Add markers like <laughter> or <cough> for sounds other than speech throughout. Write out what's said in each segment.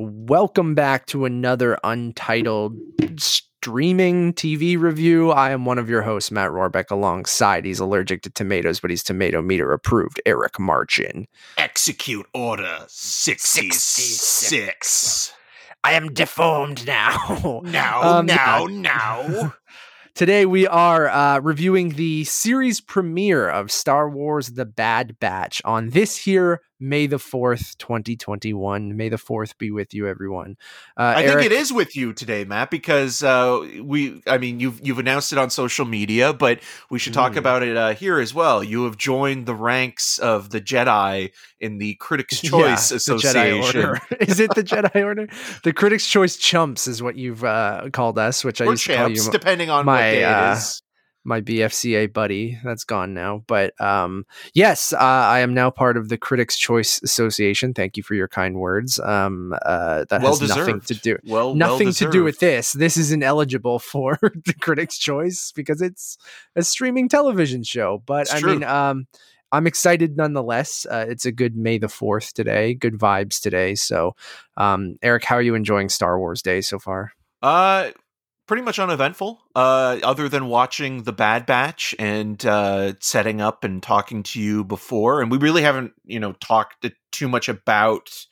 Welcome back to another untitled streaming TV review. I am one of your hosts, Matt Rohrbeck, alongside he's allergic to tomatoes, but he's tomato meter approved, Eric Marchin. Execute Order 66. 66. I am deformed now. <laughs> Now, Um, now, now. <laughs> Today we are uh, reviewing the series premiere of Star Wars The Bad Batch on this here May the 4th, 2021. May the 4th be with you, everyone. Uh, I Eric, think it is with you today, Matt, because uh, we, I mean, you've, you've announced it on social media, but we should talk Mm. about it uh, here as well. You have joined the ranks of the Jedi in the Critics' <laughs> Yeah, Choice the Association. Jedi Order. <laughs> is it the Jedi Order? The Critics' Choice Chumps is what you've uh, called us, which I Or used to call you depending on my, what day uh, it is. My BFCA buddy. That's gone now. But um, yes, uh, I am now part of the Critics' Choice Association. Thank you for your kind words. Um, uh, that Well has nothing to do Well, nothing to do with this. This isn't eligible for <laughs> the Critics' Choice because it's a streaming television show. But It's I true. mean, um, I'm excited nonetheless. Uh, it's a good May the Fourth today. Good vibes today. So, um, Eric, how are you enjoying Star Wars Day so far? Uh, pretty much uneventful. Uh, other than watching the Bad Batch and uh, setting up and talking to you before, and we really haven't, you know, talked too much about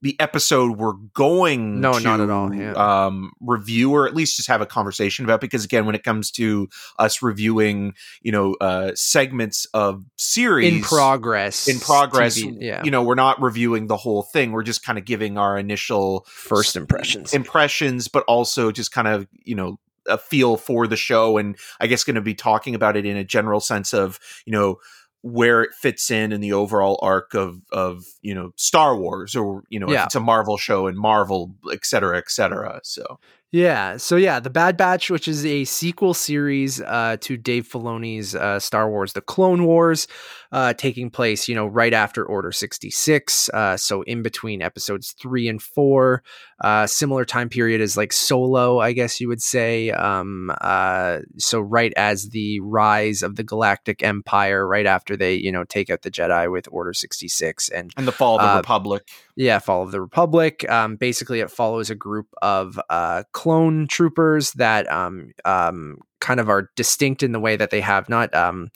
the episode we're going No, to not at all, yeah. um review or at least just have a conversation about because again when it comes to us reviewing you know uh segments of series In progress. in progress TV, yeah. you know we're not reviewing the whole thing we're just kind of giving our initial First impressions. impressions but also just kind of you know a feel for the show and i guess going to be talking about it in a general sense of you know where it fits in in the overall arc of of you know star wars or you know Yeah. if it's a marvel show and marvel et cetera et cetera so Yeah. So yeah, The Bad Batch, which is a sequel series uh, to Dave Filoni's uh, Star Wars: The Clone Wars, uh, taking place, you know, right after Order sixty six. Uh, so in between episodes three and four, uh, similar time period as like Solo, I guess you would say. Um, uh, so right as the rise of the Galactic Empire, right after they, you know, take out the Jedi with Order sixty six, and and the fall of the republic yeah, Fall of the Republic. Um, basically, it follows a group of uh, clone troopers that um, um, kind of are distinct in the way that they have not. Um,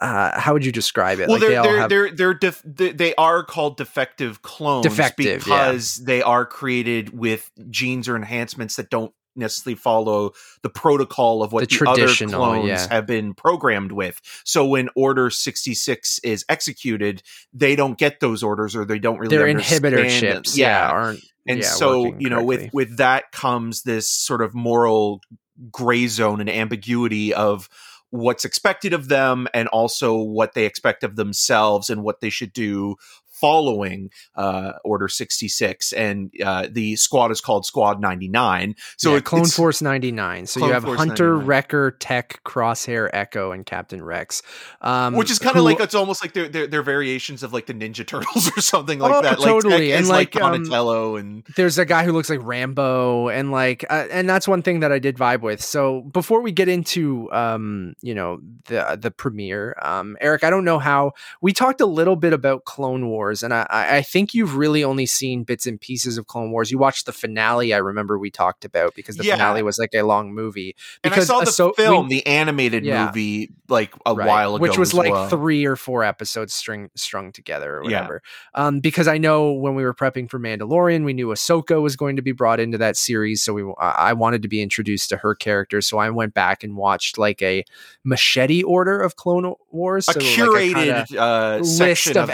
uh, how would you describe it? well, they they're all they're, have- they're they're def- they they are called defective clones Defective, yeah. because they are created with genes or enhancements that don't necessarily follow the protocol of what The the, other clones yeah. have been programmed with. So when Order sixty six is executed, they don't get those orders or they don't really their inhibitor chips. Yeah, aren't. And yeah, so you know with with that comes this sort of moral gray zone and ambiguity of what's expected of them and also what they expect of themselves and what they should do following uh, order 66 and uh, the squad is called squad 99 so yeah, it- Clone Force 99. So Clone you have Force Hunter, 99. Wrecker, Tech, Crosshair, Echo, and Captain Rex. Um, which is kind of like it's almost like they're, they're, they're variations of like the ninja <laughs> turtles or something like Oh, that totally. Tech And like, like, um, Donatello and there's a guy who looks like Rambo and like uh, and that's one thing that I did vibe with. So before we get into um you know the the premiere, um Eric, I don't know how we talked a little bit about Clone Wars and I I think you've really only seen bits and pieces of Clone Wars. You watched the finale I remember we talked about because the Yeah. finale was like a long movie. and I Because saw the Ahso- film, we- the animated Yeah. movie, like a Right, while ago, which was as like well. three or four episodes string strung together or Yeah. whatever. Um, because I know when we were prepping for Mandalorian, we knew Ahsoka was going to be brought into that series, so we I I wanted to be introduced to her character. So I went back and watched like a machete order of Clone Wars, a so like curated kinda uh, list section of, the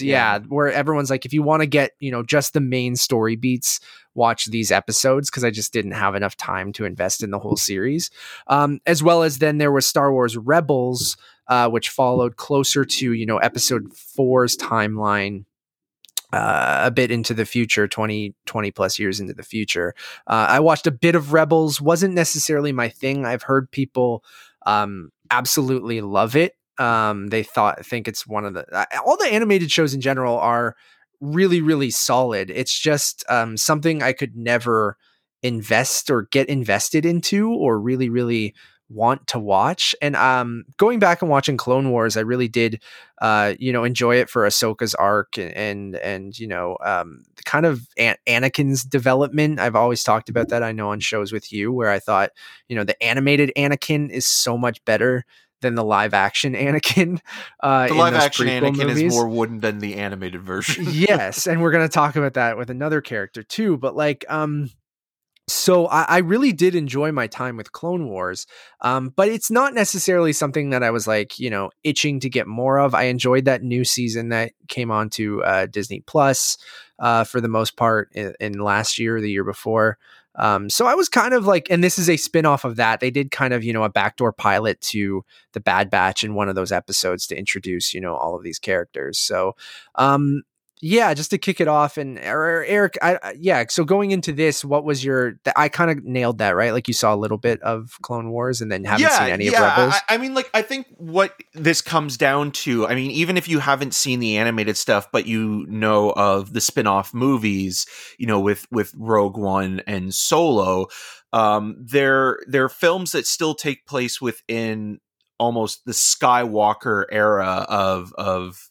episodes. series. Yeah, where everyone's like, if you want to get you know just the main story beats, watch these episodes because I just didn't have enough time to invest in the whole series. Um, as well as then there was Star Wars Rebels, uh, which followed closer to you know Episode Four's timeline. Uh, a bit into the future 20 20 plus years into the future uh, i watched a bit of rebels wasn't necessarily my thing i've heard people um, absolutely love it um, they thought think it's one of the uh, all the animated shows in general are really really solid it's just um, something i could never invest or get invested into or really really want to watch. And um, going back and watching Clone Wars, I really did, uh, you know, enjoy it for Ahsoka's arc and and, and you know, um, kind of An- Anakin's development. I've always talked about that. I know on shows with you where I thought, you know, the animated Anakin is so much better than the live action <laughs> Anakin. Uh, the live action Anakin movies. is more wooden than the animated version. <laughs> yes, and we're gonna talk about that with another character too. But like, um, so I, I, really did enjoy my time with Clone Wars, um, but it's not necessarily something that I was like, you know, itching to get more of. I enjoyed that new season that came on to uh, Disney Plus uh, for the most part in, in last year, or the year before. Um, so I was kind of like, and this is a spin-off of that. They did kind of, you know, a backdoor pilot to the Bad Batch in one of those episodes to introduce, you know, all of these characters. So um, yeah, just to kick it off, and Eric, I, yeah. So going into this, what was your? I kind of nailed that, right? Like you saw a little bit of Clone Wars, and then haven't yeah, seen any yeah. of Rebels. I, I mean, like I think what this comes down to. I mean, even if you haven't seen the animated stuff, but you know of the spin-off movies, you know, with with Rogue One and Solo, um, they're they're films that still take place within almost the Skywalker era of of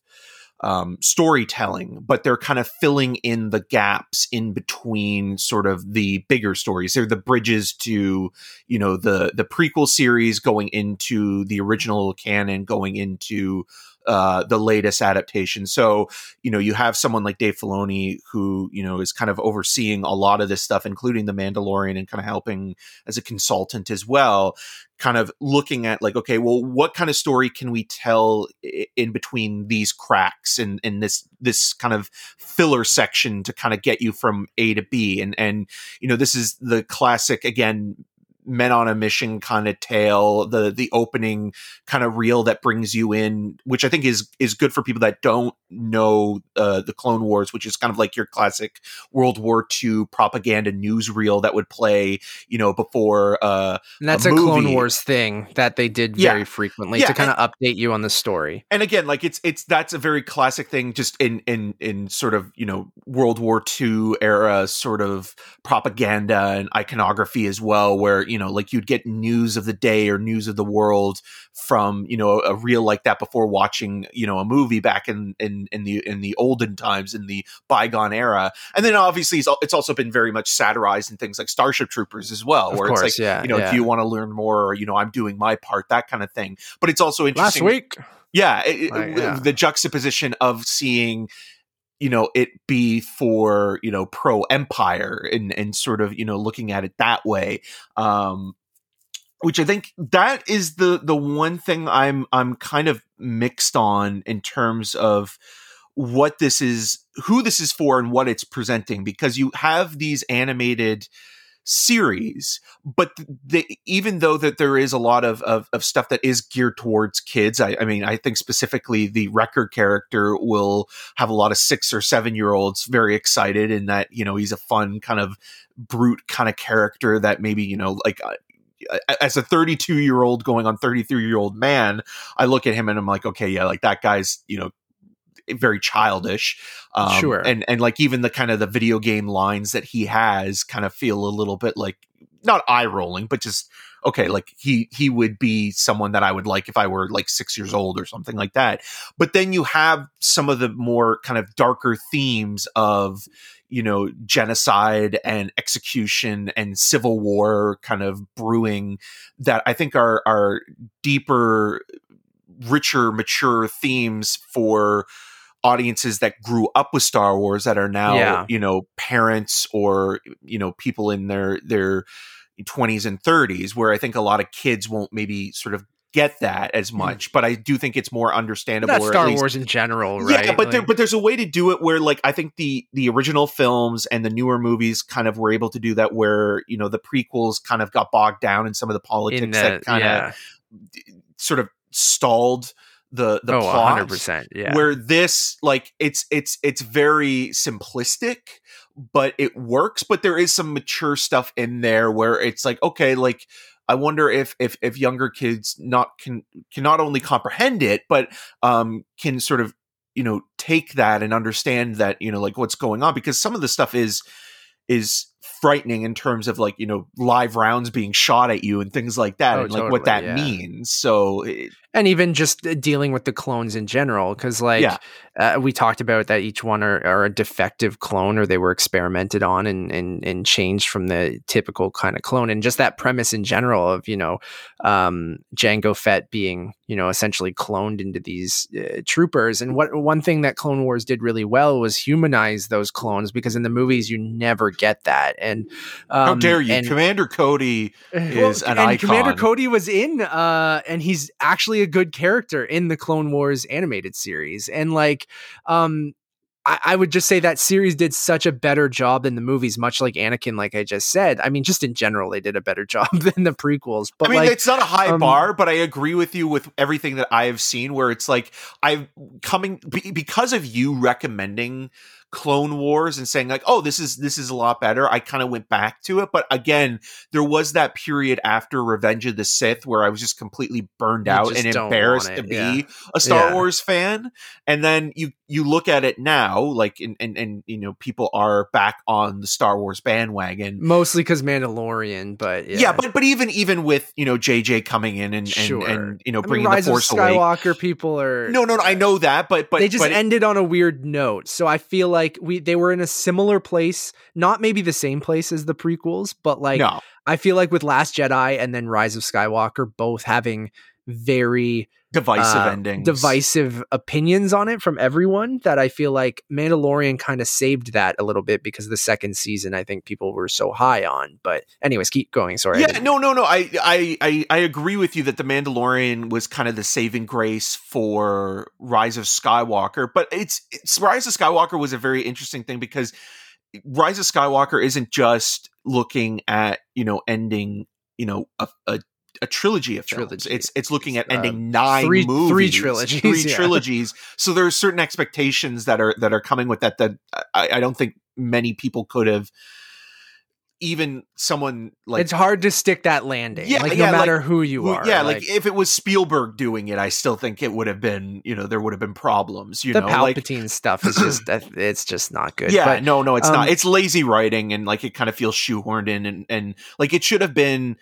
um, storytelling, but they're kind of filling in the gaps in between sort of the bigger stories. They're the bridges to, you know, the the prequel series going into the original canon, going into uh, the latest adaptation. So, you know, you have someone like Dave Filoni who, you know, is kind of overseeing a lot of this stuff, including The Mandalorian and kind of helping as a consultant as well, kind of looking at like, okay, well, what kind of story can we tell in between these cracks and, in this, this kind of filler section to kind of get you from A to B. And, and, you know, this is the classic, again, men on a mission kind of tale the the opening kind of reel that brings you in which i think is is good for people that don't know uh, the clone wars which is kind of like your classic world war ii propaganda newsreel that would play you know before uh and that's a, a clone wars thing that they did very yeah. frequently yeah, to kind of update you on the story and again like it's it's that's a very classic thing just in in in sort of you know world war ii era sort of propaganda and iconography as well where you know like you'd get news of the day or news of the world from you know a reel like that before watching you know a movie back in in in the in the olden times in the bygone era and then obviously it's also been very much satirized in things like starship troopers as well of where course, it's like yeah, you know yeah. do you want to learn more or you know i'm doing my part that kind of thing but it's also interesting last week yeah, it, yeah. the juxtaposition of seeing you know it be for you know pro empire and and sort of you know looking at it that way um which i think that is the the one thing i'm i'm kind of mixed on in terms of what this is who this is for and what it's presenting because you have these animated series but the, even though that there is a lot of, of, of stuff that is geared towards kids I, I, mean i think specifically the Wrecker character will have a lot of six or seven year olds very excited in that you know he's a fun kind of brute kind of character that maybe you know like uh, as a 32 year old going on 33 year old man i look at him and i'm like okay yeah like that guy's you know very childish. Um, sure. And and like even the kind of the video game lines that he has kind of feel a little bit like not eye rolling, but just okay, like he he would be someone that I would like if I were like six years old or something like that. But then you have some of the more kind of darker themes of you know genocide and execution and civil war kind of brewing that I think are are deeper, richer, mature themes for audiences that grew up with Star Wars that are now, yeah. you know, parents or you know, people in their their 20s and 30s where I think a lot of kids won't maybe sort of get that as hmm. much, but I do think it's more understandable. That's Star least, Wars in general, right? Yeah, but like, there, but there's a way to do it where, like, I think the the original films and the newer movies kind of were able to do that, where you know the prequels kind of got bogged down in some of the politics the, that kind of yeah. sort of stalled the the oh, plot 100%, yeah. where this like it's it's it's very simplistic but it works but there is some mature stuff in there where it's like okay like I wonder if if if younger kids not can can not only comprehend it but um can sort of you know take that and understand that you know like what's going on because some of the stuff is is frightening in terms of like you know live rounds being shot at you and things like that Oh, and like totally, what that yeah. means so it, and even just uh, dealing with the clones in general because like Yeah. uh, we talked about that each one are, are a defective clone or they were experimented on and, and and changed from the typical kind of clone and just that premise in general of you know um Jango Fett being you know essentially cloned into these uh, troopers and what one thing that Clone Wars did really well was humanize those clones because in the movies you never get that and um, how dare you and- commander cody is an and Commander. Cody was in, uh, and he's actually a good character in the Clone Wars animated series. And like, um, I, I would just say that series did such a better job than the movies, much like Anakin, like I just said. I mean, just in general, they did a better <laughs> job than the prequels. But I mean, like, it's not a high um, bar, but I agree with you with everything that I have seen. Where it's like I've coming be, because of you recommending Clone Wars and saying like, "Oh, this is this is a lot better." I kind of went back to it, but again, there was that period after Revenge of the Sith where I was just completely burned You out and embarrassed to be yeah. a Star Yeah. Wars fan. And then you you look at it now, like and and, and you know people are back on the Star Wars bandwagon. mostly because Mandalorian, but yeah. Yeah, but but even even with you know JJ coming in and and, Sure. and you know I mean, bringing Rise the of Force away. Skywalker people are No, no, no, I know that, but but they just but it- ended on a weird note. So I feel like we they were in a similar place, not maybe the same place as the prequels, but like no, I feel like with Last Jedi and then Rise of Skywalker both having very divisive uh, endings. divisive opinions on it from everyone that I feel like Mandalorian kind of saved that a little bit because the second season I think people were so high on. But anyways, keep going. Sorry. Yeah, no, no, no. I, I, I, I agree with you that the Mandalorian was kind of the saving grace for Rise of Skywalker, but it's, it's Rise of Skywalker was a very interesting thing because Rise of Skywalker isn't just looking at you know ending you know a. a a trilogy of films. Trilogy. It's it's looking at Uh, ending nine three- movies, three trilogies, three <laughs> yeah. trilogies. So there are certain expectations that are that are coming with that that I, I don't think many people could have. Even someone like it's hard to stick that landing. Yeah, like yeah, no like, matter who you are. yeah, like, if it was Spielberg doing it, I still think it would have been, you know, there would have been problems. You the know, like Palpatine stuff is just <clears throat> it's just not good. yeah, But no, no, it's um, not. It's lazy writing, and like it kind of feels shoehorned in, and and like it should have been.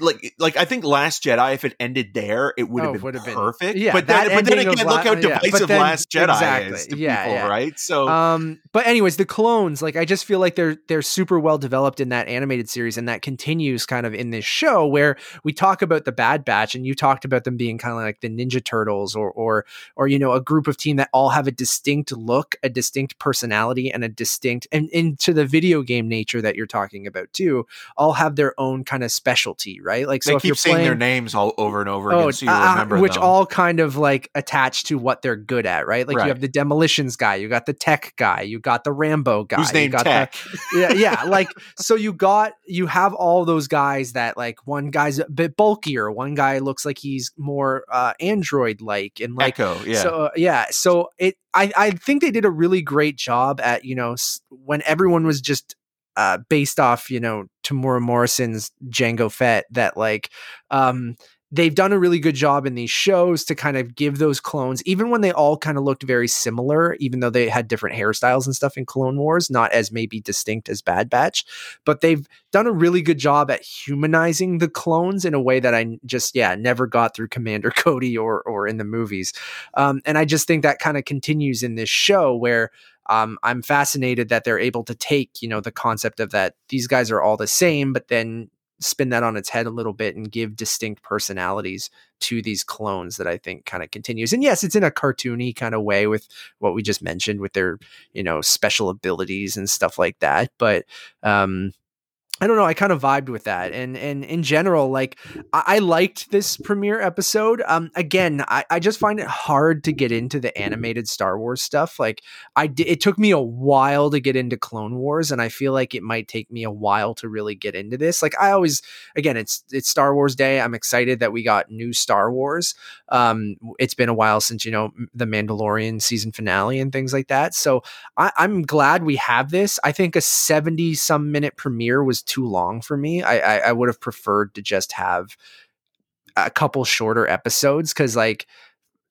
Like, like I think Last Jedi, if it ended there, it would Oh, have been have been- perfect. yeah, but that then, but then again, La- look how yeah, divisive then- Last Jedi exactly, is to yeah, people, yeah. right? So, um but anyways the clones like i just feel like they're they're super well developed in that animated series and that continues kind of in this show where we talk about the bad batch and you talked about them being kind of like the ninja turtles or or or you know a group of team that all have a distinct look a distinct personality and a distinct and into the video game nature that you're talking about too all have their own kind of specialty right like so they keep saying playing their names all over and over again, so you uh, remember which them. all kind of like attach to what they're good at, right? Like Right. you have the demolitions guy, you got the tech guy, you got the Rambo guy, who's you named got Tech. The, <laughs> yeah, yeah. <laughs> Like so, you got you have all those guys that like one guy's a bit bulkier, one guy looks like he's more uh, android like, and like Echo, yeah. so uh, yeah, so it I I think they did a really great job at you know when everyone was just uh based off you know Temuera Morrison's Jango Fett that like um they've done a really good job in these shows to kind of give those clones even when they all kind of looked very similar even though they had different hairstyles and stuff in Clone Wars not as maybe distinct as Bad Batch but they've done a really good job at humanizing the clones in a way that I just yeah never got through Commander <laughs> Cody or or in the movies. Um, and I just think that kind of continues in this show where um, I'm fascinated that they're able to take, you know, the concept of that these guys are all the same, but then spin that on its head a little bit and give distinct personalities to these clones that I think kind of continues. And yes, it's in a cartoony kind of way with what we just mentioned with their, you know, special abilities and stuff like that. But um I don't know. I kind of vibed with that, and and in general, like I, I liked this premiere episode. Um, again, I, I just find it hard to get into the animated Star Wars stuff. Like I, it took me a while to get into Clone Wars, and I feel like it might take me a while to really get into this. Like I always, again, it's it's Star Wars Day. I'm excited that we got new Star Wars. Um, it's been a while since you know the Mandalorian season finale and things like that. So I, I'm glad we have this. I think a 70 some minute premiere was too long for me. I, I, I would have preferred to just have a couple shorter episodes because, like,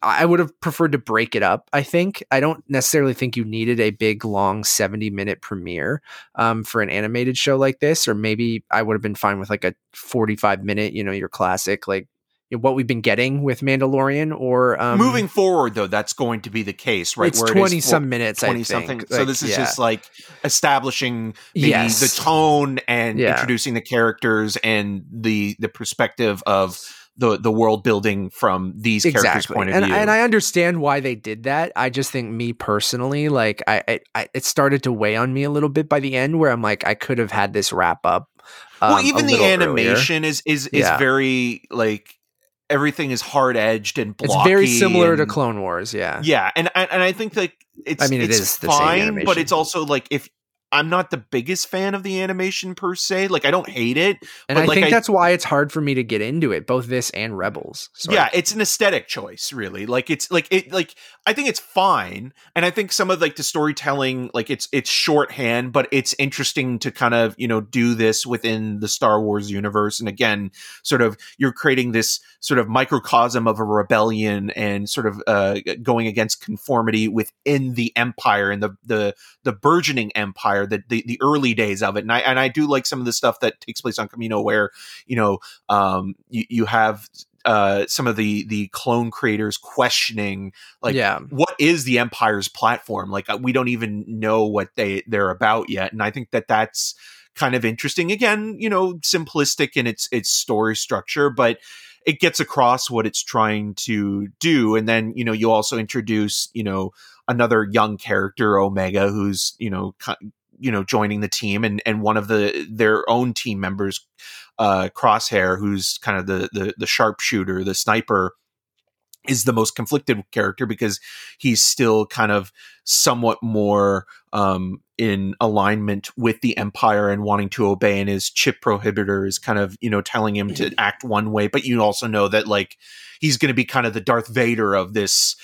I would have preferred to break it up. I think I don't necessarily think you needed a big, long seventy minute premiere um, for an animated show like this, or maybe I would have been fine with like a forty five minute, you know, your classic like what we've been getting with Mandalorian. Or um, moving forward, though, that's going to be the case, right? It's Where twenty it some minutes, twenty something. Like, so this is yeah. just like establishing maybe yes. the tone and yeah. introducing the characters and the the perspective of the the world building from these exactly. characters' point of and, view. And I understand why they did that. I just think me personally, like I, I, I, it started to weigh on me a little bit by the end, where I'm like, I could have had this wrap up. Um, well, even the animation earlier. is is is yeah. very like everything is hard edged and blocky. It's very similar and, to Clone Wars, yeah. Yeah, and and I think that it's I mean it it's is fine, but it's also like if I'm not the biggest fan of the animation per se. Like I don't hate it, and I like, think I, that's why it's hard for me to get into it. Both this and Rebels. Sorry. Yeah, it's an aesthetic choice, really. Like it's like it like I think it's fine, and I think some of like the storytelling, like it's it's shorthand, but it's interesting to kind of you know do this within the Star Wars universe. And again, sort of you're creating this sort of microcosm of a rebellion and sort of uh, going against conformity within the Empire and the the the burgeoning Empire the, the, the early days of it. And I and I do like some of the stuff that takes place on Kamino, where you know um, you, you have uh, some of the the clone creators questioning like yeah. what is the empire's platform like uh, we don't even know what they they're about yet and i think that that's kind of interesting again you know simplistic in its its story structure but it gets across what it's trying to do and then you know you also introduce you know another young character omega who's you know you know joining the team and and one of the their own team members uh crosshair who's kind of the the, the sharpshooter the sniper is the most conflicted character because he's still kind of somewhat more um, in alignment with the empire and wanting to obey and his chip prohibitor is kind of you know telling him to act one way. But you also know that like he's going to be kind of the darth vader of this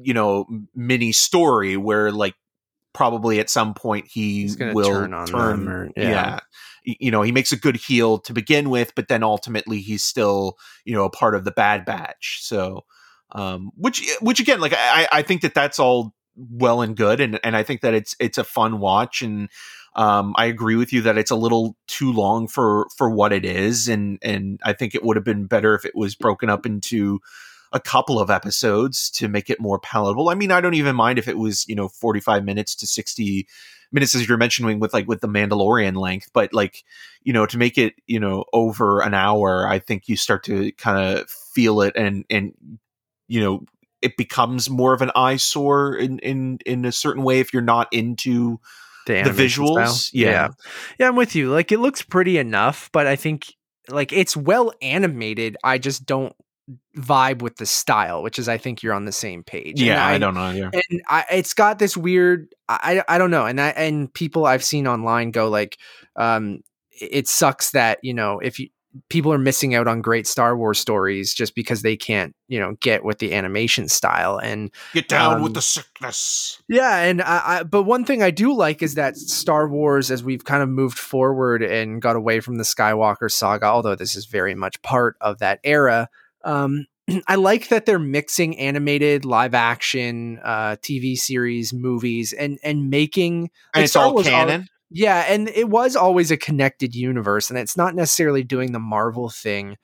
you know mini story where like probably at some point he will turn on turn, or, yeah. yeah. You know, he makes a good heel to begin with, but then ultimately he's still, you know, a part of the bad batch. So, um, which, which again, like I, I think that that's all well and good. And, and I think that it's, it's a fun watch. And, um, I agree with you that it's a little too long for, for what it is. And, and I think it would have been better if it was broken up into, a couple of episodes to make it more palatable. I mean, I don't even mind if it was, you know, 45 minutes to 60 minutes as you're mentioning with like with the Mandalorian length, but like, you know, to make it, you know, over an hour, I think you start to kind of feel it and and you know, it becomes more of an eyesore in in in a certain way if you're not into the, the visuals. Yeah. yeah. Yeah, I'm with you. Like it looks pretty enough, but I think like it's well animated. I just don't vibe with the style, which is I think you're on the same page. Yeah, I, I, don't know. Yeah. And I, it's got this weird I I don't know. And I and people I've seen online go like um it sucks that, you know, if you people are missing out on great Star Wars stories just because they can't, you know, get with the animation style and get down um, with the sickness. Yeah, and I, I, but one thing I do like is that Star Wars, as we've kind of moved forward and got away from the Skywalker saga, although this is very much part of that era, um, <clears throat> I like that they're mixing animated, live action, uh, TV series, movies, and and making and it's all canon. All, yeah, and it was always a connected universe, and it's not necessarily doing the Marvel thing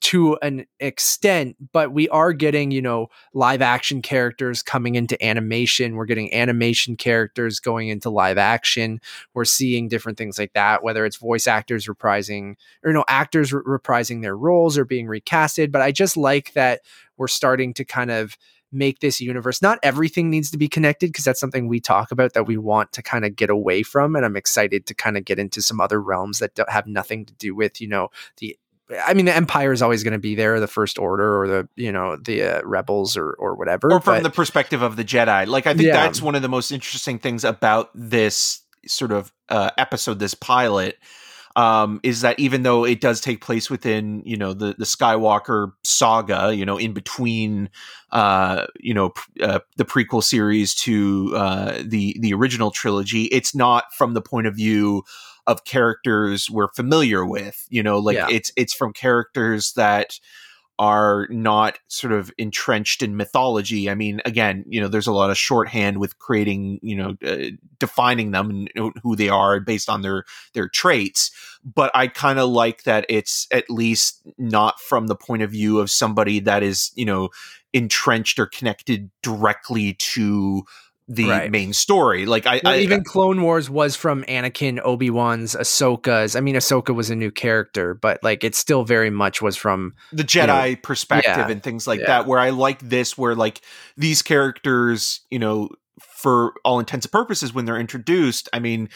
to an extent, but we are getting, you know, live action characters coming into animation. We're getting animation characters going into live action. We're seeing different things like that, whether it's voice actors reprising or, you know, actors re- reprising their roles or being recasted. But I just like that we're starting to kind of make this universe. Not everything needs to be connected because that's something we talk about that we want to kind of get away from. And I'm excited to kind of get into some other realms that have nothing to do with, you know, the I mean, the Empire is always going to be there, the First Order or the you know the uh, Rebels or or whatever. Or from but, the perspective of the Jedi, like I think yeah. that's one of the most interesting things about this sort of uh, episode, this pilot, um, is that even though it does take place within you know the the Skywalker saga, you know, in between uh, you know uh, the prequel series to uh, the the original trilogy, it's not from the point of view of characters we're familiar with. You know, like yeah. it's it's from characters that are not sort of entrenched in mythology. I mean, again, you know, there's a lot of shorthand with creating, you know, uh, defining them and who they are based on their their traits. But I kind of like that it's at least not from the point of view of somebody that is, you know, entrenched or connected directly to the right. main story. Like I, well, I, even Clone Wars was from Anakin, Obi Wan's, Ahsoka's. I mean, Ahsoka was a new character, but like it still very much was from the Jedi you know, perspective yeah, and things like yeah. that. Where I like this, where like these characters, you know, for all intents and purposes, when they're introduced, I mean,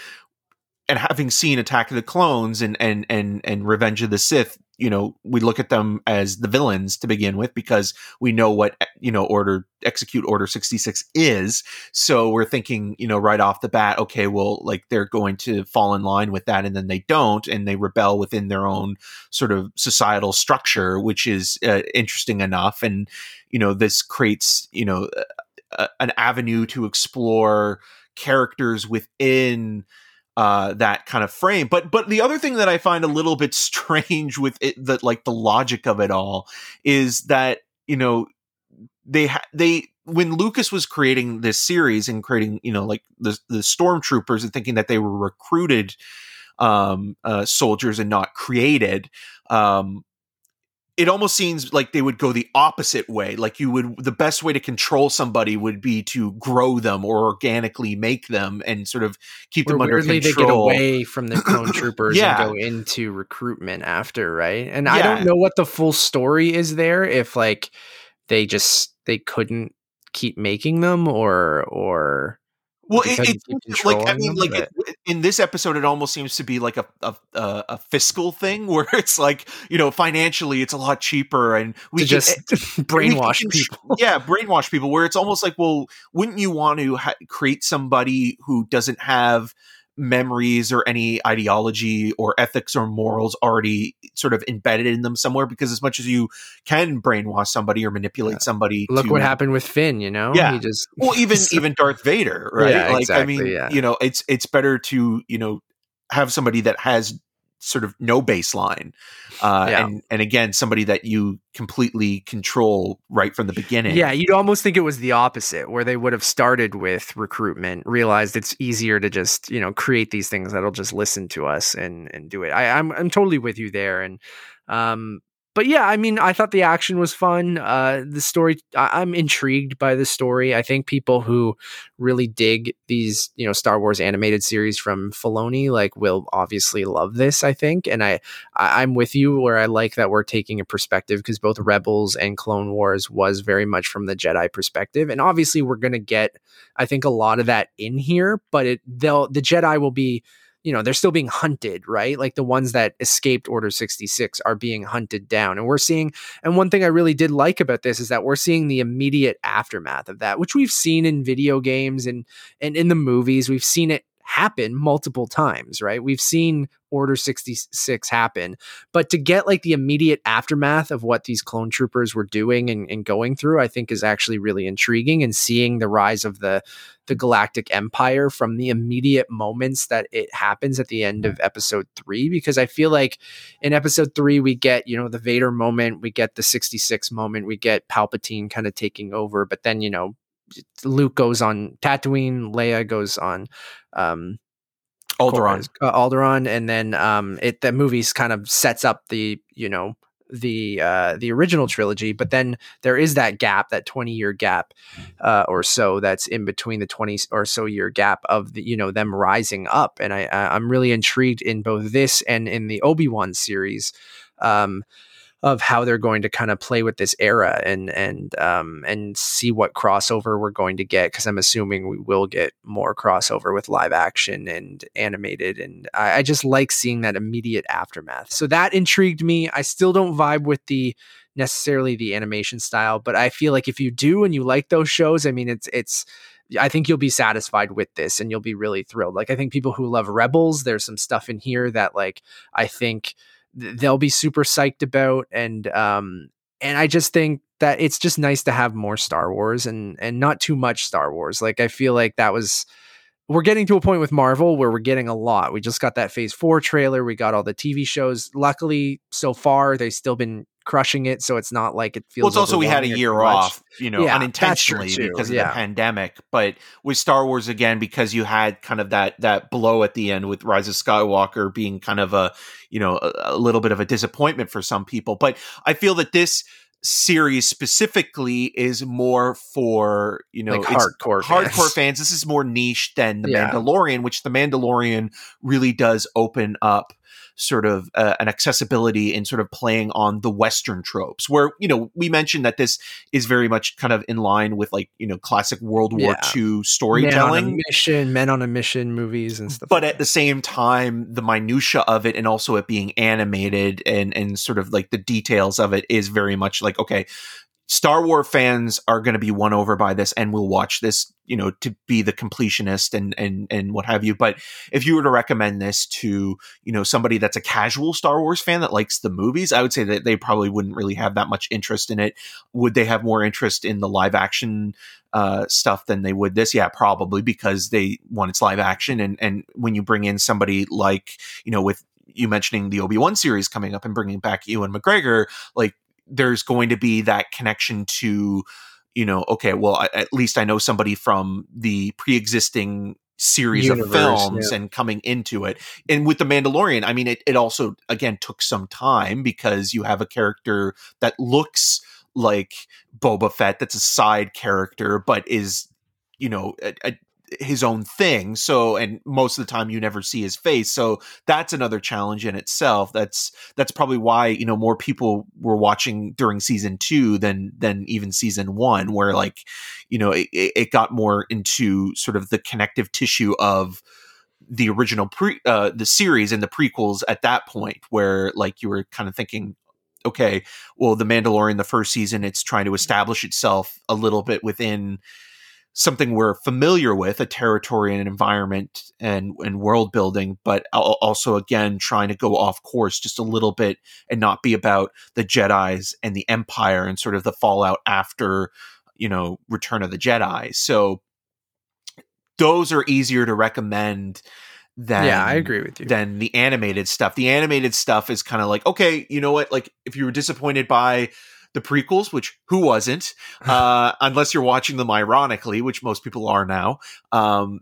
and having seen Attack of the Clones and and and and Revenge of the Sith, you know, we look at them as the villains to begin with because we know what you know order execute order 66 is. So we're thinking, you know, right off the bat, okay, well, like they're going to fall in line with that and then they don't and they rebel within their own sort of societal structure, which is uh, interesting enough and you know, this creates, you know, uh, an avenue to explore characters within uh, that kind of frame. But but the other thing that I find a little bit <laughs> strange with it, that like the logic of it all, is that you know they ha- they when Lucas was creating this series and creating you know like the the stormtroopers and thinking that they were recruited um, uh, soldiers and not created. Um, it almost seems like they would go the opposite way. Like you would, the best way to control somebody would be to grow them or organically make them and sort of keep them under control. They get away from the clone <coughs> troopers yeah. and go into recruitment after, right? And yeah. I don't know what the full story is there. If like they just they couldn't keep making them, or or well, it, it's like I mean, like it, in this episode, it almost seems to be like a, a a, fiscal thing <laughs> where it's like you know financially it's a lot cheaper and we can, just eh, <laughs> brainwash can, people. <laughs> Yeah, brainwash people. Where it's almost like, well, wouldn't you want to ha- create somebody who doesn't have memories or any ideology or ethics or morals already sort of embedded in them somewhere because as much as you can brainwash somebody or manipulate yeah. somebody look to, what happened with Finn you know yeah he just well <laughs> even even Darth Vader right yeah, like exactly, I mean yeah. you know it's it's better to you know have somebody that has sort of no baseline uh, yeah. and and again somebody that you completely control right from the beginning yeah you'd almost think it was the opposite where they would have started with recruitment realized it's easier to just you know create these things that'll just listen to us and and do it I, I'm I'm totally with you there and um but yeah, I mean, I thought the action was fun. Uh, the story, I- am intrigued by the story. I think people who really dig these, you know, Star Wars animated series from Filoni, like, will obviously love this. I think, and I, I am with you where I like that we're taking a perspective because both Rebels and Clone Wars was very much from the Jedi perspective, and obviously we're gonna get, I think, a lot of that in here, but it they'll the Jedi will be you know they're still being hunted right? Like the ones that escaped order 66 are being hunted down and we're seeing and one thing i really did like about this is that we're seeing the immediate aftermath of that which we've seen in video games and and in the movies. We've seen it happen multiple times, right? We've seen Order 66 happen, but to get like the immediate aftermath of what these clone troopers were doing and, and, going through, I think is actually really intriguing and seeing the rise of the the galactic empire from the immediate moments that it happens at the end of episode 3 because I feel like in episode 3 we get, you know, the Vader moment, we get the 66 moment, we get Palpatine kind of taking over, but then, you know, Luke goes on Tatooine, Leia goes on um, Alderaan, uh, Alderaan, and then um, it the movies kind of sets up the you know the uh, the original trilogy, but then there is that gap, that twenty year gap uh, or so, that's in between the twenty or so year gap of the you know them rising up, and I I'm really intrigued in both this and in the Obi Wan series. Um, of how they're going to kind of play with this era and and um, and see what crossover we're going to get because I'm assuming we will get more crossover with live action and animated and I, I just like seeing that immediate aftermath. So that intrigued me. I still don't vibe with the necessarily the animation style, but I feel like if you do and you like those shows, I mean it's it's I think you'll be satisfied with this and you'll be really thrilled. Like I think people who love Rebels, there's some stuff in here that like I think they'll be super psyched about and um and I just think that it's just nice to have more Star Wars and and not too much Star Wars. Like I feel like that was we're getting to a point with Marvel where we're getting a lot. We just got that Phase 4 trailer, we got all the TV shows. Luckily, so far they've still been crushing it, so it's not like it feels. Well, it's also we had a year off, you know, Yeah, unintentionally because of yeah. the pandemic. But with Star Wars again, because you had kind of that that blow at the end with Rise of Skywalker being kind of a you know a, a little bit of a disappointment for some people. But I feel that this series specifically is more for you know like hardcore, hardcore fans. <laughs> fans. This is more niche than the Yeah. Mandalorian, which the Mandalorian really does open up sort of uh, an accessibility in sort of playing on the Western tropes. Where you know we mentioned that this is very much kind of in line with like you know classic World War Yeah. II Men storytelling. mission, men on a mission movies and stuff. But like at the same time, the minutia of it, and also it being animated, and and sort of like the details of it, is very much like okay, Star Wars fans are going to be won over by this and will watch this, you know, to be the completionist and and and what have you. But if you were to recommend this to, you know, somebody that's a casual Star Wars fan that likes the movies, I would say that they probably wouldn't really have that much interest in it. Would they have more interest in the live action uh, stuff than they would this? Yeah, probably because they want its live action. And and when you bring in somebody like, you know, with you mentioning the Obi Wan series coming up and bringing back Ewan McGregor, like there's going to be that connection to you know okay well I, at least i know somebody from the pre-existing series Universe, of films yeah. and coming into it and with the mandalorian i mean it, it also again took some time because you have a character that looks like boba fett that's a side character but is you know a, a, his own thing so and most of the time you never see his face so that's another challenge in itself that's that's probably why you know more people were watching during season two than than even season one where like you know it, it got more into sort of the connective tissue of the original pre uh the series and the prequels at that point where like you were kind of thinking okay well the mandalorian the first season it's trying to establish itself a little bit within something we're familiar with a territory and an environment and and world building but also again trying to go off course just a little bit and not be about the jedis and the empire and sort of the fallout after you know return of the jedi so those are easier to recommend than yeah, I agree with you. than the animated stuff. The animated stuff is kind of like, okay, you know what? Like, if you were disappointed by the prequels, which who wasn't, <laughs> uh, unless you're watching them ironically, which most people are now, um,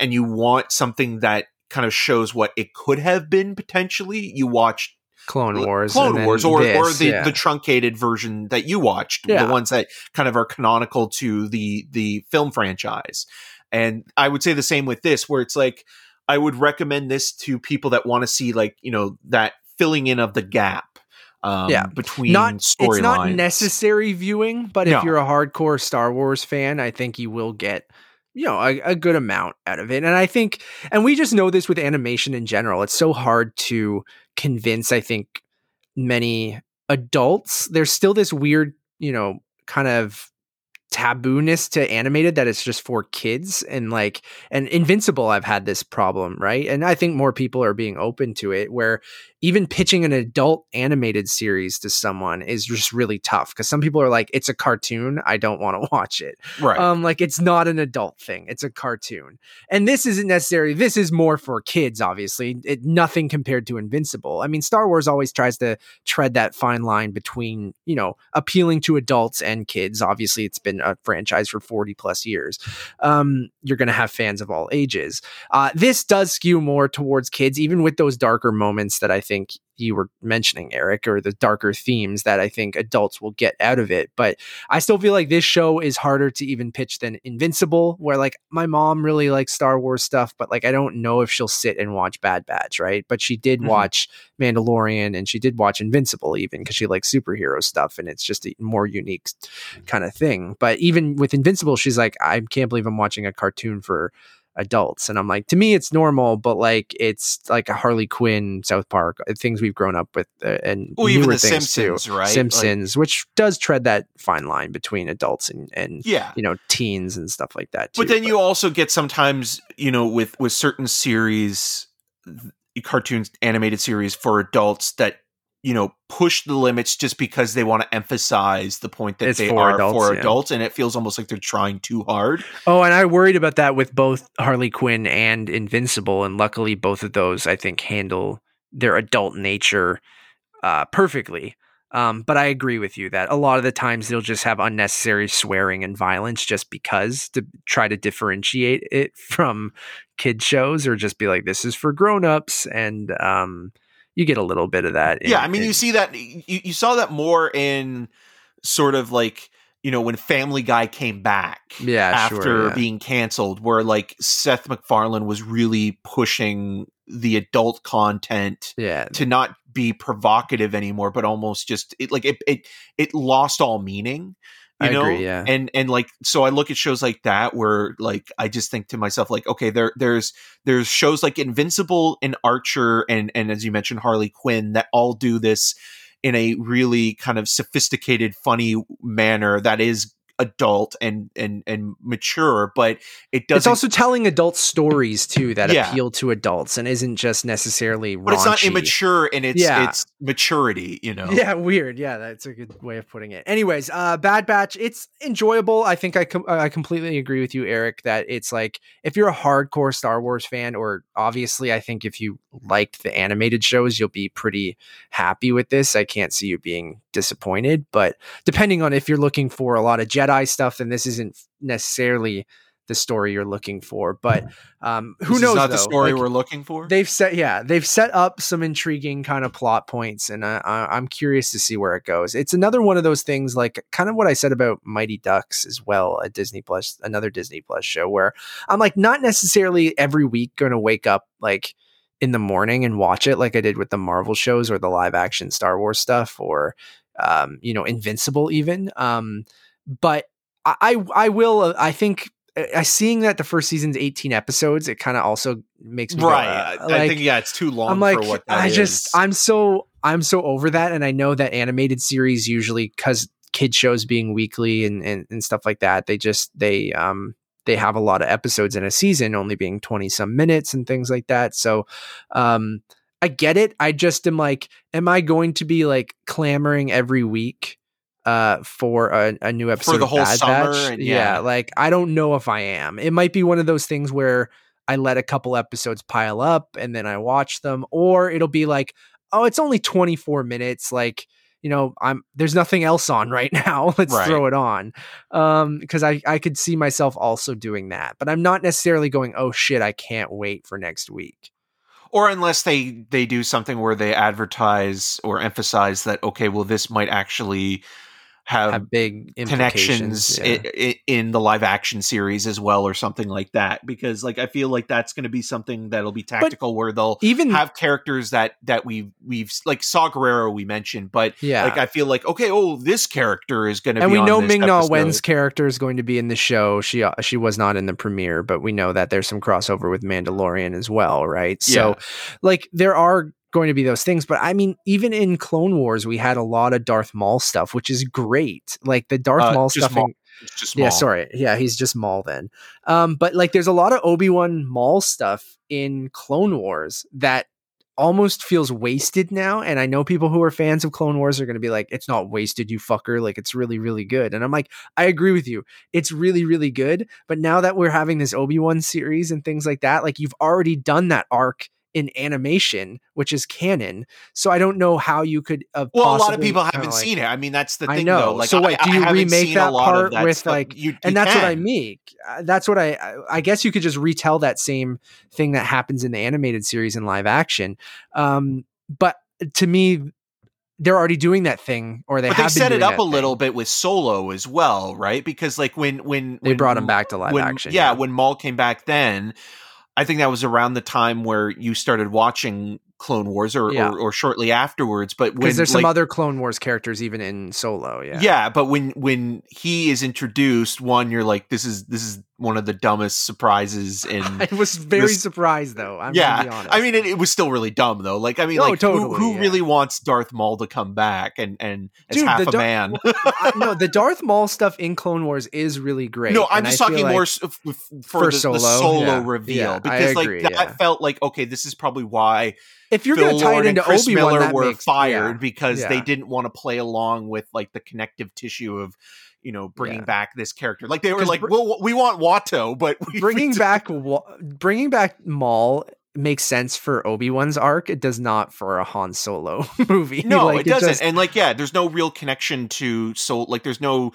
and you want something that kind of shows what it could have been potentially, you watch Clone Wars, Clone and Wars, or or the, yeah. the truncated version that you watched, Yeah. the ones that kind of are canonical to the the film franchise. And I would say the same with this, where it's like I would recommend this to people that want to see like you know that filling in of the gap, um, Yeah. between not it's not storylines. necessary viewing, but No. if you're a hardcore Star Wars fan, I think you will get you know a, a good amount out of it. And I think, and we just know this with animation in general, it's so hard to convince. I think many adults. There's still this weird, you know, kind of tabooness to animated that it's just for kids and like and invincible i've had this problem right? And i think more people are being open to it where even pitching an adult animated series to someone is just really tough because some people are like it's a cartoon i don't want to <laughs> watch it. Right? um like it's not an adult thing it's a cartoon. And this isn't necessarily this is more for kids obviously it, nothing compared to invincible. I mean star wars always tries to tread that fine line between you know appealing to adults and kids obviously it's been a franchise for 40 plus years um you're gonna have fans of all ages. Uh this does skew more towards kids even with those darker moments that i think you were mentioning eric or the darker themes that i think adults will get out of it but I still feel like this show is harder to even pitch than Invincible, where like my mom really likes Star Wars stuff, but like I don't know if she'll sit and watch Bad Batch, right? But she did Mhm. watch Mandalorian and she did watch Invincible even because she likes superhero stuff and it's just a more unique kind of thing. But even with Invincible, she's like, I can't believe I'm watching a cartoon for adults and i'm like to me it's normal but like it's like a harley quinn south park uh, things we've grown up with uh, and Well, even the things too. Simpsons, right? Like- simpsons which does tread that fine line between adults and and yeah. you know teens and stuff like that too. But then you also get sometimes, you know, with with certain series, cartoons, animated series for adults that you know push the limits just because they want to emphasize the point that It's they for are adults, for yeah. adults, and it feels almost like they're trying too hard. oh and i worried about that with both harley quinn and invincible and luckily both of those i think handle their adult nature uh perfectly Um, but I agree with you that a lot of the times they'll just have unnecessary swearing and violence just because to try to differentiate it from kid shows or just be like, this is for grown-ups. And um, you get a little bit of that. In, yeah. I mean, in, you see that, you, you saw that more in sort of like, you know, when Family Guy came back yeah, after sure, yeah. being canceled, where like Seth MacFarlane was really pushing the adult content yeah. to not be provocative anymore, but almost just it like it it it lost all meaning. You I know, agree, yeah. and and like so, I look at shows like that where like I just think to myself like, okay, there there's there's shows like Invincible and Archer and and as you mentioned Harley Quinn that all do this in a really kind of sophisticated, funny manner that is adult and and and mature but it doesn't it's also telling adult stories too that Yeah. appeal to adults and isn't just necessarily but it's not immature in its Yeah. its maturity you know Yeah, weird. Yeah, that's a good way of putting it. Anyways, uh Bad Batch, it's enjoyable. I think I com- I completely agree with you Eric that it's like if you're a hardcore Star Wars fan or obviously I think if you liked the animated shows, you'll be pretty happy with this. I can't see you being disappointed, but depending on if you're looking for a lot of Jedi stuff then this isn't necessarily the story you're looking for. But um who This is knows not the story Like, we're looking for they've set yeah they've set up some intriguing kind of plot points and I, I, i'm curious to see where it goes it's another one of those things like kind of what i said about mighty ducks as well a disney plus another disney plus show where i'm like not necessarily every week going to wake up like in the morning and watch it like i did with the marvel shows or the live action star wars stuff or um you know invincible even um but i i, will uh, i think I seeing that the first season's 18 episodes, it kind of also makes me go, right uh, i think yeah it's too long I'm like, for what that I is. just, I'm so, I'm so over that, and I know that animated series usually, because kid shows being weekly and, and and stuff like that, they just they um they have a lot of episodes in a season, only being twenty some minutes and things like that. So, um, I get it. I just am like, am I going to be like clamoring every week? Uh, for a, a new episode for the whole Bad summer and- yeah, yeah. like I don't know if I am. It might be one of those things where I let a couple episodes pile up and then I watch them, or it'll be like, oh, it's only 24 minutes. Like, you know, I'm there's nothing else on right <laughs> now. Let's Right. throw it on. Um, because I, I could see myself also doing that, but I'm not necessarily going, oh shit, I can't wait for next week. Or unless they they do something where they advertise or emphasize that okay well this might actually have, Have big connections. Yeah. i- i- in the live action series as well or something like that because like i feel like that's going to be something that'll be tactical where they'll Even have characters that that we we've like saw Gerrera we mentioned but yeah. like i feel like okay oh this character is going to and be we know Ming Na. Wen's character is going to be in the show. She uh, she was not in the premiere, but we know that there's some crossover with Mandalorian as well, right? So, Yeah. like, there are going to be those things. But I mean, even in Clone Wars, we had a lot of Darth Maul stuff, which is great. Like the Darth Uh, Maul stuff. Maul. in- It's just yeah, small. sorry. Yeah, he's just Maul then. Um, but like, there's a lot of Obi Wan Maul stuff in Clone Wars that almost feels wasted now. And I know people who are fans of Clone Wars are going to be like, "It's not wasted, you fucker! Like, it's really, really good." And I'm like, I agree with you. It's really, really good. But now that we're having this Obi Wan series and things like that, like you've already done that arc in animation, which is canon. So I don't know how you could. Uh, well a lot of people haven't like- seen it i mean that's the I thing know. though like So I- wait, do you haven't remake that part that with, stuff. like- you, and you that's what I mean. Uh, That's what I. I- I guess you could just retell that same thing that happens in the animated series in live action. Um, but to me, they're already doing that thing, or they but have they set it up a little bit with Solo as well, right? Because like when when They when brought him back to live when, action. Yeah, when Maul came back, then I think that was around the time where you started watching Clone Wars, or Yeah. or, or shortly afterwards. But when because there's some other Clone Wars characters even in Solo. Yeah, yeah. but when when he is introduced, one you're like, this is this is one of the dumbest surprises <laughs> And I was very This- surprised though. I'm gonna be yeah, honest. I mean, it, it was still really dumb though. Like, I mean, No, like, who, totally, who yeah. really wants Darth Maul to come back and and as Dude, half a Dar- man? <laughs> No, the Darth Maul stuff in Clone Wars is really great. No, I'm just I talking like- more s- f- f- for, For the, Solo, the solo yeah. reveal because like that felt like okay, this is probably why If you're going to tie it into Obi Wan, were makes, fired yeah. because they didn't want to play along with like the connective tissue of you know bringing Yeah. back this character. Like they were like, br- well, we want Watto, but <laughs> we, bringing back Wa- bringing back Maul makes sense for Obi-Wan's arc. It does not for a Han Solo <laughs> movie. No, Like, it doesn't. just- and like, yeah, there's no real connection to so like there's no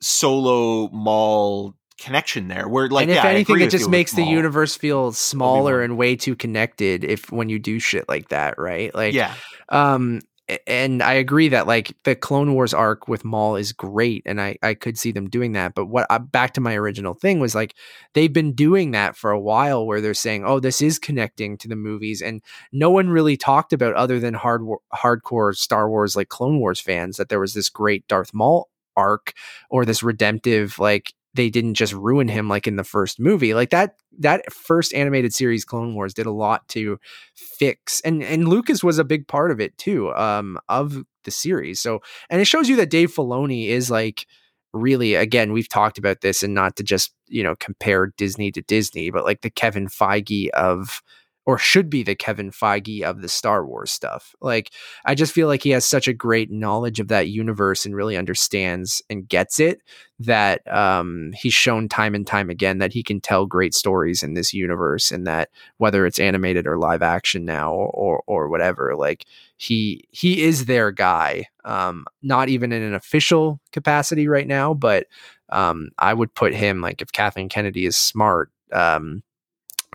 solo Maul connection there. Where like, and if yeah, anything, it just makes the universe feel smaller and way too connected if when you do shit like that, right? Like, yeah, um, and I agree that like the Clone Wars arc with Maul is great, and I I could see them doing that. But what uh, back to my original thing was like they've been doing that for a while, where they're saying, oh, this is connecting to the movies, and no one really talked about other than hard hardcore Star Wars like Clone Wars fans that there was this great Darth Maul arc or this redemptive like they didn't just ruin him like in the first movie. Like that that first animated series clone wars did a lot to fix and and lucas was a big part of it too um of the series. So and it shows you that dave filoni is like really again we've talked about this and not to just you know compare disney to disney but like the kevin feige of or should be the Kevin Feige of the Star Wars stuff. Like, I just feel like he has such a great knowledge of that universe and really understands and gets it that um, he's shown time and time again that he can tell great stories in this universe and that whether it's animated or live action now or, or, or whatever, like he, he is their guy. Um, not even in an official capacity right now, but um, I would put him like if Kathleen Kennedy is smart, um,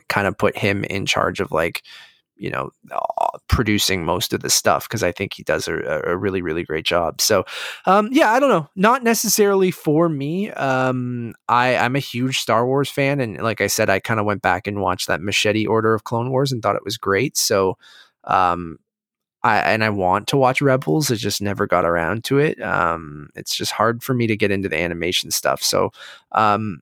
kind of put him in charge of like you know producing most of the stuff because I think he does a, a really really great job. So um, yeah, I don't know, not necessarily for me. Um, I I'm a huge Star Wars fan, and like I said, I kind of went back and watched that Machete Order of Clone Wars and thought it was great. So um, I and I want to watch Rebels. I just never got around to it. Um, it's just hard for me to get into the animation stuff. So um,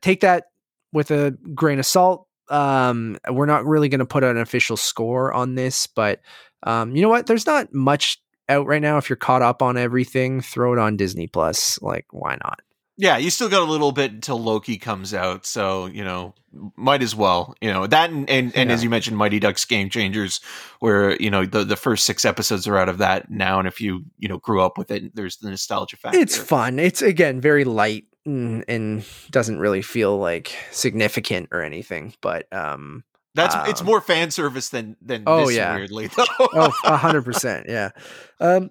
take that with a grain of salt. Um, we're not really going to put an official score on this, but um, you know what? There's not much out right now. If you're caught up on everything, throw it on Disney Plus. Like, why not? yeah. You still got a little bit until Loki comes out, so you know, might as well. You know that, and and, and as you mentioned, Mighty Ducks Game Changers, where you know the the first six episodes are out of that now, and if you you know grew up with it, there's the nostalgia factor. It's fun. It's again very light and, and doesn't really feel like significant or anything. But um, That's it's Um, more fan service than than Oh, this, yeah. weirdly <laughs> though. oh, a hundred percent, yeah. Um,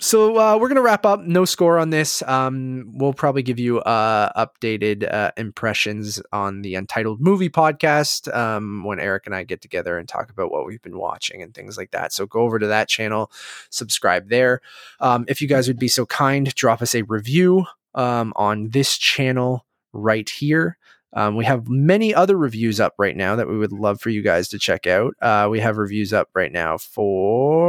so uh, we're gonna wrap up. No score on this. Um, we'll probably give you uh, updated uh, impressions on the Untitled Movie podcast um, when Eric and I get together and talk about what we've been watching and things like that. So go over to that channel, subscribe there. Um, if you guys would be so kind, drop us a review um, on this channel right here. Um, we have many other reviews up right now that we would love for you guys to check out. Uh, we have reviews up right now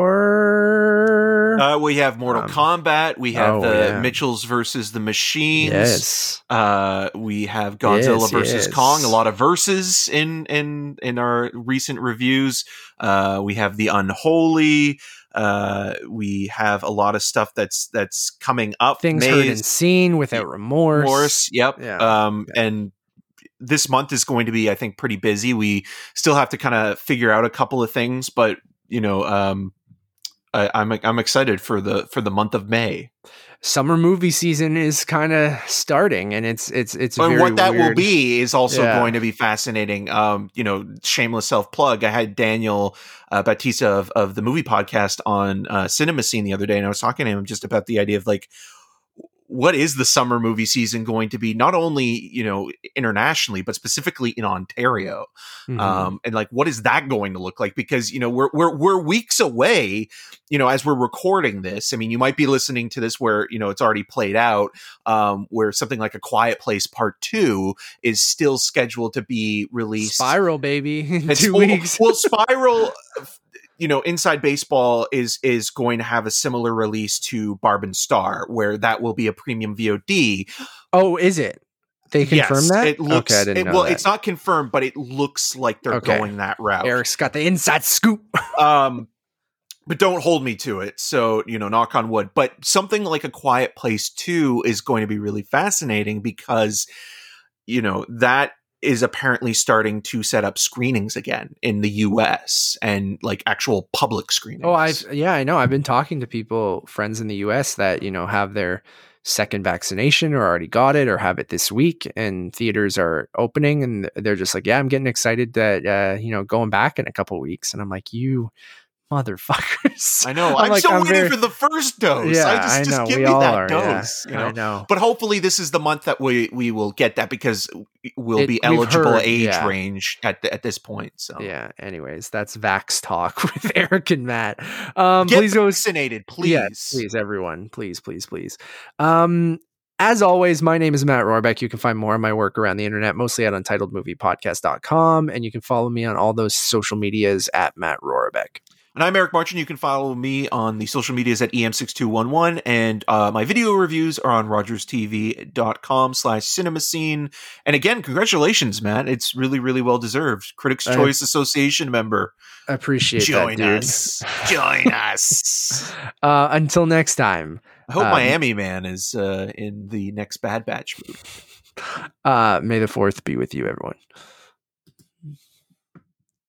for Uh, we have Mortal Um, Kombat. We have oh, the yeah. Mitchells versus the Machines. yes, Uh, we have Godzilla Yes, versus yes. Kong. A lot of verses in in in our recent reviews. Uh, we have the Unholy. Uh, we have a lot of stuff that's that's coming up. things Maze, heard and seen without remorse. Morse. Yep. Yeah. Um, and this month is going to be, I think, pretty busy. We still have to kind of figure out a couple of things, but you know, um, I, I'm I'm excited for the for the month of May. Summer movie season is kind of starting, and it's it's it's and what that will be is also Yeah. going to be fascinating. Um, you know, shameless self plug. I had Daniel uh, Batista of, of the movie podcast on uh, Cinema Scene the other day, and I was talking to him just about the idea of like, what is the summer movie season going to be? Not only you know internationally, but specifically in Ontario, Mhm. um, and like what is that going to look like? Because you know we're we're we're weeks away. You know, as we're recording this, I mean, you might be listening to this where you know it's already played out. Um, where something like a Quiet Place Part Two is still scheduled to be released. Spiral, baby, <laughs> two well, weeks. well, Spiral. <laughs> You know, Inside Baseball is is going to have a similar release to Barb and Star, where that will be a premium VOD. oh, is it? They confirm Yes, that? It looks okay, I didn't it- know well, that. it's not confirmed, but it looks like they're Okay. going that route. Eric's got the inside scoop. <laughs> um but don't hold me to it so you know knock on wood but something like a quiet place 2 is going to be really fascinating because you know that is apparently starting to set up screenings again in the US and like actual public screenings. Oh, I've yeah, I know. I've been talking to people, friends in the U.S. that you know have their second vaccination or already got it or have it this week and theaters are opening and they're just like yeah i'm getting excited that uh, you know going back in a couple weeks and i'm like you motherfuckers I know. <laughs> I'm I'm, like, still I'm waiting very- for the first dose. yeah I just, i just know give we me all that are yeah. dose. you i know? know But hopefully, this is the month that we we will get that because we'll It- be eligible heard, age yeah. range at the, at this point. So yeah anyways that's vax talk <laughs> with eric and matt um get please go vaccinated, please. Yes, please, everyone. Please, please, please. Um, as always, my name is Matt Rohrbeck. You can find more of my work around the internet, mostly at untitledmoviepodcast.com. And you can follow me on all those social medias at Matt Rohrbeck. And I'm Eric Martin. You can follow me on the social medias at E EM6211. And uh, my video reviews are on rogerstv.com slash cinemascene. And again, congratulations, Matt. It's really, really well deserved. Critics' I- Choice Association member. I appreciate Join that, dude. us. <laughs> Join us. Uh, until next time, I hope Um, Miami Man is uh, in the next Bad Batch movie. <laughs> uh, may the 4th be with you, everyone.